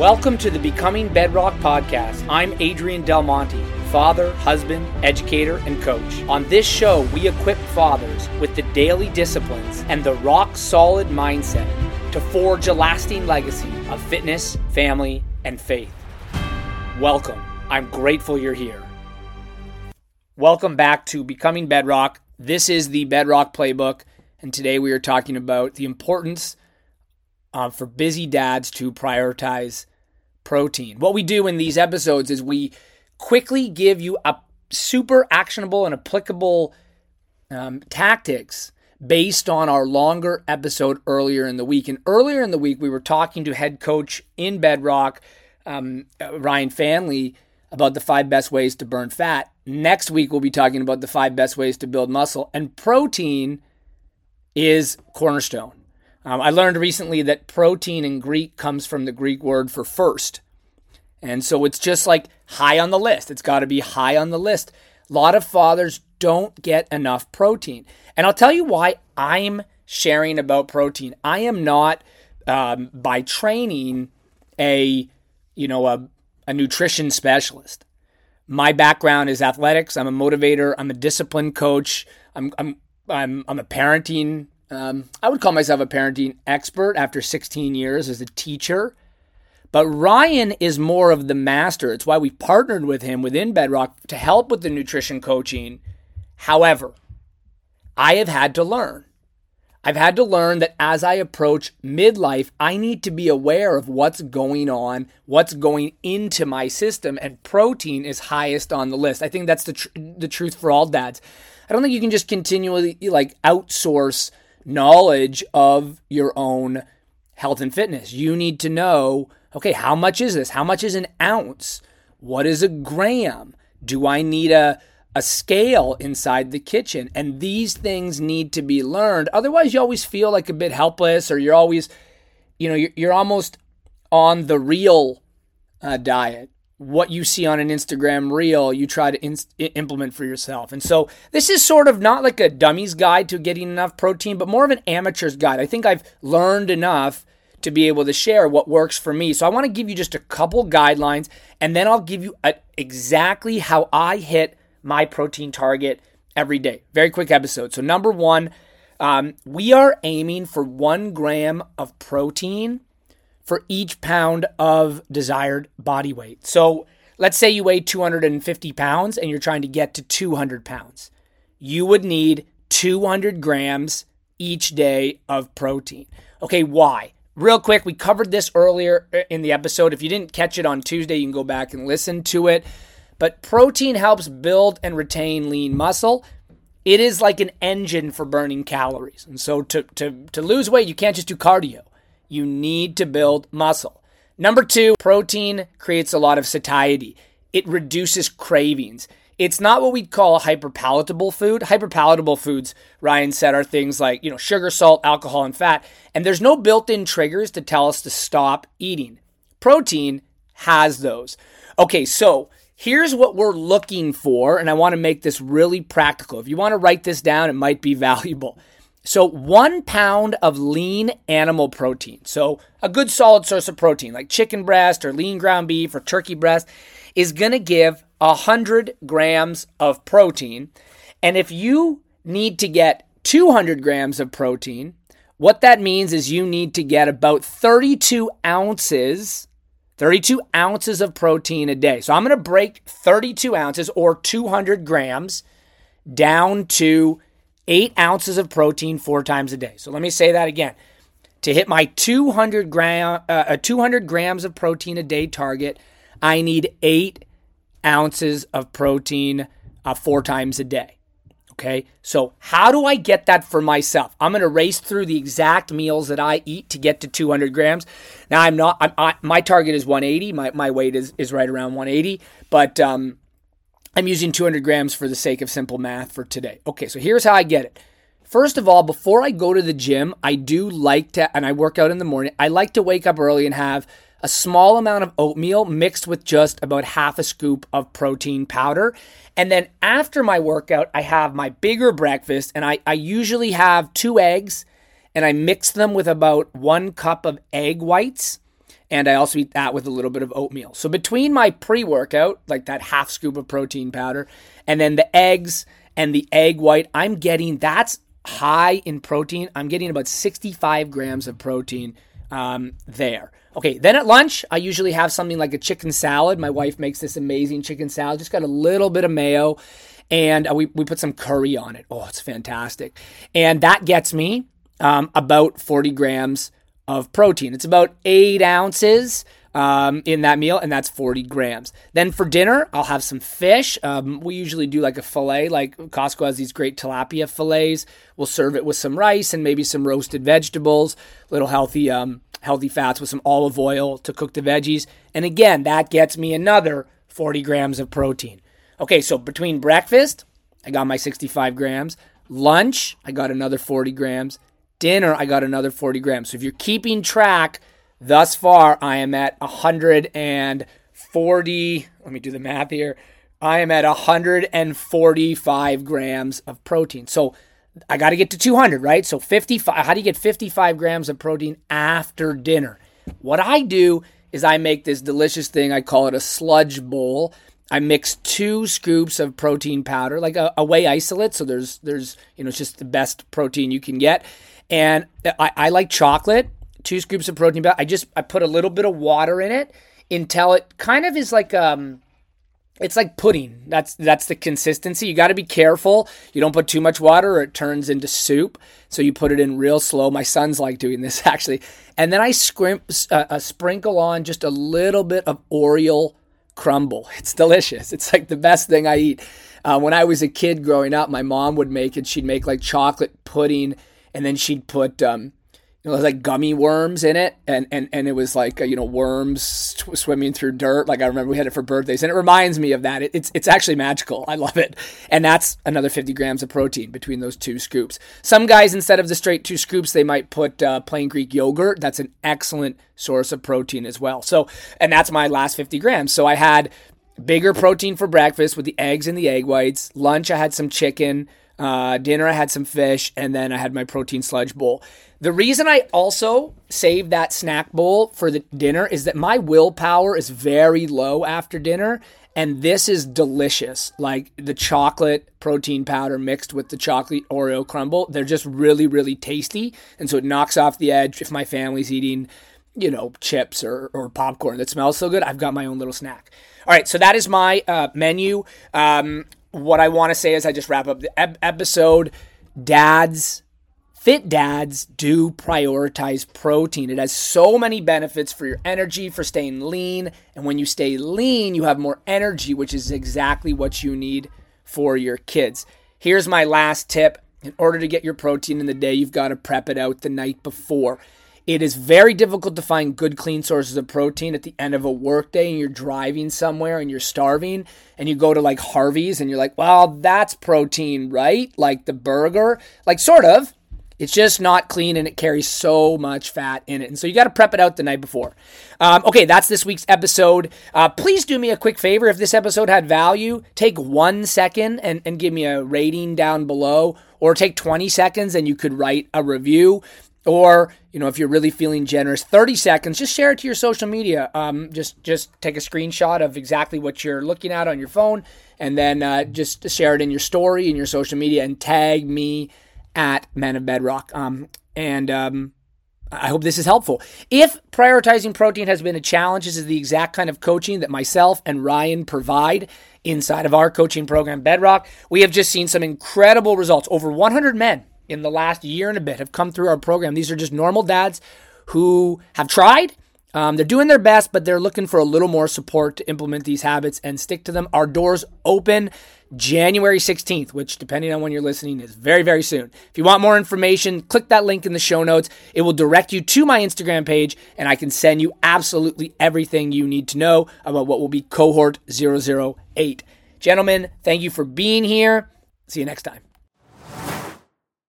Welcome to the Becoming Bedrock podcast. I'm Adrian Del Monte, father, husband, educator, and coach. On this show, we equip fathers with the daily disciplines and the rock solid mindset to forge a lasting legacy of fitness, family, and faith. Welcome. I'm grateful you're here. Welcome back to Becoming Bedrock. This is the Bedrock Playbook, and today we are talking about the importance uh, for busy dads to prioritize protein. What we do in these episodes is we quickly give you a super actionable and applicable um, tactics based on our longer episode earlier in the week. And earlier in the week, we were talking to head coach in Bedrock, um, Ryan Fanley, about the five best ways to burn fat. Next week, we'll be talking about the five best ways to build muscle. And protein is cornerstone. Um, I learned recently that protein in Greek comes from the Greek word for first. And so it's just like high on the list. It's got to be high on the list. A lot of fathers don't get enough protein. And I'll tell you why I'm sharing about protein. I am not, um, by training, a you know a, a nutrition specialist. My background is athletics. I'm a motivator. I'm a discipline coach. I'm I'm I'm, I'm a parenting um, I would call myself a parenting expert after 16 years as a teacher. But Ryan is more of the master. It's why we partnered with him within Bedrock to help with the nutrition coaching. However, I have had to learn. I've had to learn that as I approach midlife, I need to be aware of what's going on, what's going into my system, and protein is highest on the list. I think that's the tr- the truth for all dads. I don't think you can just continually like outsource knowledge of your own health and fitness. You need to know okay, how much is this? How much is an ounce? What is a gram? Do I need a, a scale inside the kitchen? And these things need to be learned. Otherwise, you always feel like a bit helpless or you're always, you know, you're, you're almost on the real uh, diet what you see on an Instagram reel, you try to implement for yourself. And so this is sort of not like a dummy's guide to getting enough protein, but more of an amateur's guide. I think I've learned enough to be able to share what works for me. So I want to give you just a couple guidelines and then I'll give you a, exactly how I hit my protein target every day. Very quick episode. So, number one, um, we are aiming for one gram of protein for each pound of desired body weight. So let's say you weigh 250 pounds and you're trying to get to 200 pounds. You would need 200 grams each day of protein. Okay, why? Real quick, we covered this earlier uh, in the episode. If you didn't catch it on Tuesday, you can go back and listen to it. But protein helps build and retain lean muscle. It is like an engine for burning calories. And so to, to, to lose weight, you can't just do cardio you need to build muscle. Number two, protein creates a lot of satiety. It reduces cravings. It's not what we'd call hyperpalatable food. Hyperpalatable foods, Ryan said, are things like, you know, sugar, salt, alcohol, and fat. And there's no built-in triggers to tell us to stop eating. Protein has those. Okay, so here's what we're looking for, and I want to make this really practical. If you want to write this down, it might be valuable. So, one pound of lean animal protein, so a good solid source of protein like chicken breast or lean ground beef or turkey breast, is going to give 100 grams of protein. And if you need to get 200 grams of protein, what that means is you need to get about 32 ounces, 32 ounces of protein a day. So I'm going to break 32 ounces or 200 grams down to eight ounces of protein four times a day. So let me say that again. To hit my 200 gram, uh, 200 grams of protein a day target, I need eight ounces of protein uh, four times a day. Okay, so how do I get that for myself? I'm going to race through the exact meals that I eat to get to 200 grams. Now I'm not. I'm, I, my target is 180. My my weight is is right around 180. But um, I'm using 200 grams for the sake of simple math for today. Okay, so here's how I get it. First of all, before I go to the gym, I do like to, and I work out in the morning, I like to wake up early and have a small amount of oatmeal mixed with just about half a scoop of protein powder. And then after my workout, I have my bigger breakfast, and I, I usually have two eggs, and I mix them with about one cup of egg whites And I also eat that with a little bit of oatmeal. So between my pre workout, like that half scoop of protein powder, and then the eggs and the egg white, I'm getting that's high in protein. I'm getting about 65 grams of protein um, there. Okay, then at lunch, I usually have something like a chicken salad. My wife makes this amazing chicken salad, just got a little bit of mayo, and uh, we, we put some curry on it. Oh, it's fantastic. And that gets me um, about 40 grams of protein. It's about eight ounces um, in that meal, and that's 40 grams. Then for dinner, I'll have some fish. Um, we usually do like a fillet, like Costco has these great tilapia fillets. We'll serve it with some rice and maybe some roasted vegetables, little healthy, um, healthy fats with some olive oil to cook the veggies. And again, that gets me another 40 grams of protein. Okay, so between breakfast, I got my 65 grams. Lunch, I got another 40 grams. Dinner, I got another 40 grams. So if you're keeping track, Thus far, I am at 140. Let me do the math here. I am at 145 grams of protein. So I got to get to 200, right? So 55. How do you get 55 grams of protein after dinner? What I do is I make this delicious thing. I call it a sludge bowl. I mix two scoops of protein powder, like a, a whey isolate. So there's there's you know it's just the best protein you can get, and I, I like chocolate two scoops of protein powder. I just I put a little bit of water in it until it kind of is like um it's like pudding. That's that's the consistency. You got to be careful. You don't put too much water or it turns into soup. So you put it in real slow. My sons like doing this actually. And then I scrimp, uh, uh, sprinkle on just a little bit of Oreo crumble. It's delicious. It's like the best thing I eat. Uh, when I was a kid growing up, my mom would make it. She'd make like chocolate pudding, and then she'd put um, you know, like gummy worms in it, and and and it was like uh, you know worms swimming through dirt. Like I remember we had it for birthdays, and it reminds me of that. It, it's it's actually magical. I love it, and that's another 50 grams of protein between those two scoops. Some guys instead of the straight two scoops, they might put uh, plain Greek yogurt. That's an excellent source of protein as well. So, and that's my last 50 grams. So I had bigger protein for breakfast with the eggs and the egg whites. Lunch I had some chicken. Uh, dinner I had some fish, and then I had my protein sludge bowl. The reason I also save that snack bowl for the dinner is that my willpower is very low after dinner and this is delicious. Like the chocolate protein powder mixed with the chocolate Oreo crumble, they're just really really tasty and so it knocks off the edge if my family's eating, you know, chips or or popcorn that smells so good, I've got my own little snack. All right, so that is my uh, menu. Um, what I want to say is I just wrap up the eb- episode, dads Fit dads do prioritize protein. It has so many benefits for your energy, for staying lean. And when you stay lean, you have more energy, which is exactly what you need for your kids. Here's my last tip. In order to get your protein in the day, you've got to prep it out the night before. It is very difficult to find good, clean sources of protein at the end of a workday and you're driving somewhere and you're starving and you go to like Harvey's and you're like, well, that's protein, right? Like the burger. Like, sort of. It's just not clean and it carries so much fat in it. And so you got to prep it out the night before. Um, okay, that's this week's episode. Uh, please do me a quick favor. If this episode had value, take one second and, and give me a rating down below, or take 20 seconds and you could write a review. Or, you know, if you're really feeling generous, 30 seconds, just share it to your social media. Um, just just take a screenshot of exactly what you're looking at on your phone and then uh, just share it in your story in your social media and tag me at Men of Bedrock. Um, and um, I hope this is helpful. If prioritizing protein has been a challenge, this is the exact kind of coaching that myself and Ryan provide inside of our coaching program, Bedrock. We have just seen some incredible results. Over 100 men in the last year and a bit have come through our program. These are just normal dads who have tried um, they're doing their best, but they're looking for a little more support to implement these habits and stick to them. Our doors open January 16th, which, depending on when you're listening, is very, very soon. If you want more information, click that link in the show notes. It will direct you to my Instagram page, and I can send you absolutely everything you need to know about what will be cohort 008. Gentlemen, thank you for being here. See you next time.